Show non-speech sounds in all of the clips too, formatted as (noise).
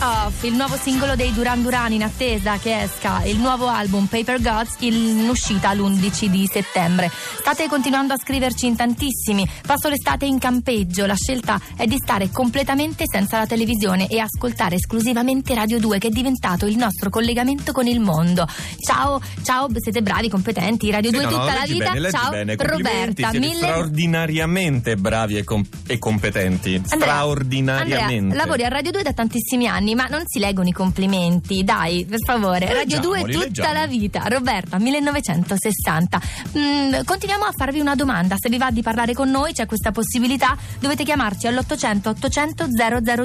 Off, il nuovo singolo dei Duran Duran in attesa che esca il nuovo album Paper Gods in uscita l'11 di settembre. State continuando a scriverci in tantissimi. Passo l'estate in campeggio. La scelta è di stare completamente senza la televisione e ascoltare esclusivamente Radio 2 che è diventato il nostro collegamento con il mondo. Ciao, ciao, siete bravi, competenti. Radio Sì, 2 no, no, tutta la leggi vita. bene, ciao, bene, Roberta. siete Mille... straordinariamente bravi e, com- e competenti. Andrea, straordinariamente. Andrea, lavori a Radio 2 da tantissimi anni, ma non si leggono i complimenti. Dai, per favore. Radio 2 Leggiamoli, tutta leggiamo. la vita. Roberta, 1960. Mm, continuiamo a farvi una domanda. Se vi va di parlare con noi, c'è questa possibilità. Dovete chiamarci all'800 800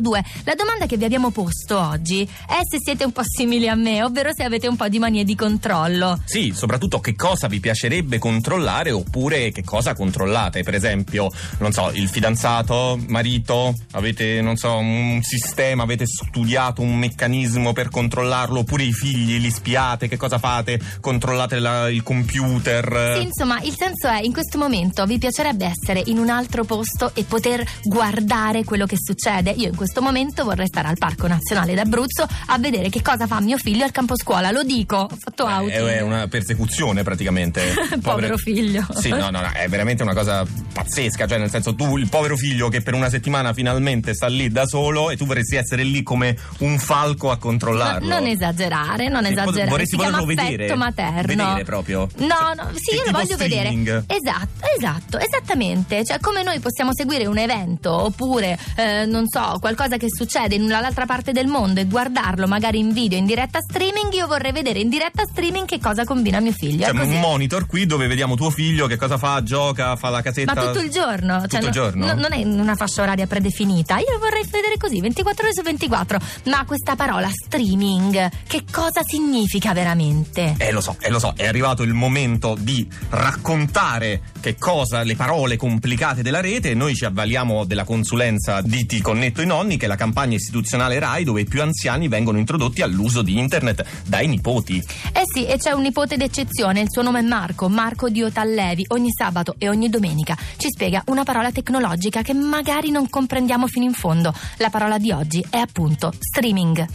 002. La domanda che vi abbiamo posto oggi è se siete un po' simili a me, ovvero se avete un po' di manie di controllo. Sì, soprattutto che cosa vi piacerebbe controllare oppure che cosa controllate. Per esempio, non so, il fidanzato, marito, avete, non so, un sistema, avete studiato un meccanismo per controllarlo, oppure i figli, li spiate, che cosa fate? Controllate la- il computer. Sì, insomma, il senso è in questo momento vi piacerebbe essere in un altro posto e poter guardare quello che succede. Io in questo momento vorrei stare al Parco Nazionale d'Abruzzo a vedere che cosa fa mio figlio al campo scuola. Lo dico, ho fatto out. È una persecuzione praticamente. (laughs) Povero figlio. Sì, no, no, no, è veramente una cosa pazzesca. Cioè, nel senso, tu, il povero figlio che per una settimana finalmente sta lì da solo e tu vorresti essere lì come un falco a controllarlo. No, non esagerare, non Sì, esagerare. vorresti poterlo affetto vedere? materno. Vedere proprio? No, no, sì, io lo voglio streaming? vedere. Esatto, esatto, esattamente. Cioè, come noi possiamo seguire un evento oppure, eh, non so, qualcosa che succede in dall'altra parte del mondo e guardarlo magari in video, in diretta streaming, io vorrei vedere in diretta streaming che cosa combina mio figlio. C'è È così. un monitor qui dove vediamo tuo figlio che cosa fa, gioca, fa la casetta. Ma tutto il giorno, Tutto cioè, il no- giorno? no- non è in una fascia oraria predefinita. Io lo vorrei vedere così, 24 ore su 24. Ma questa parola streaming, che cosa significa veramente? Eh lo so, eh lo so, è arrivato il momento di raccontare che cosa, le parole complicate della rete. Noi ci avvaliamo della consulenza di Ti Connetto i Nonni, che è la campagna istituzionale RAI dove i più anziani vengono introdotti all'uso di internet dai nipoti. Eh sì, e c'è un nipote d'eccezione, il suo nome è Marco, Marco di Otallevi. Ogni sabato e ogni domenica ci spiega una parola tecnologica che magari non comprendiamo fino in fondo. La parola di oggi è appunto streaming.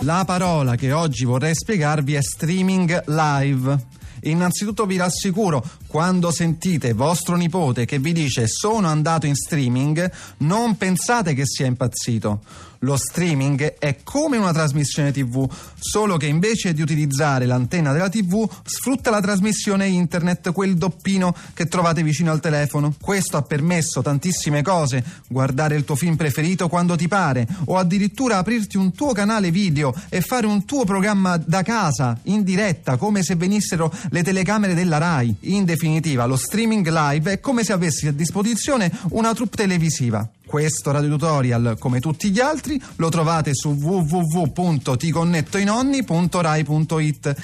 La parola che oggi vorrei spiegarvi è streaming live. Innanzitutto vi rassicuro, quando sentite vostro nipote che vi dice sono andato in streaming, non pensate che sia impazzito. Lo streaming è come una trasmissione TV, solo che invece di utilizzare l'antenna della TV sfrutta la trasmissione internet, quel doppino che trovate vicino al telefono. Questo ha permesso tantissime cose, guardare il tuo film preferito quando ti pare, o addirittura aprirti un tuo canale video e fare un tuo programma da casa, in diretta, come se venissero le telecamere della RAI. In definitiva, lo streaming live è come se avessi a disposizione una troupe televisiva. Questo radio tutorial, come tutti gli altri, lo trovate su www.ticonnettoinonni.rai.it.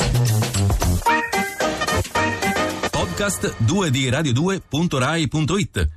Podcast 2 di Radio2.rai.it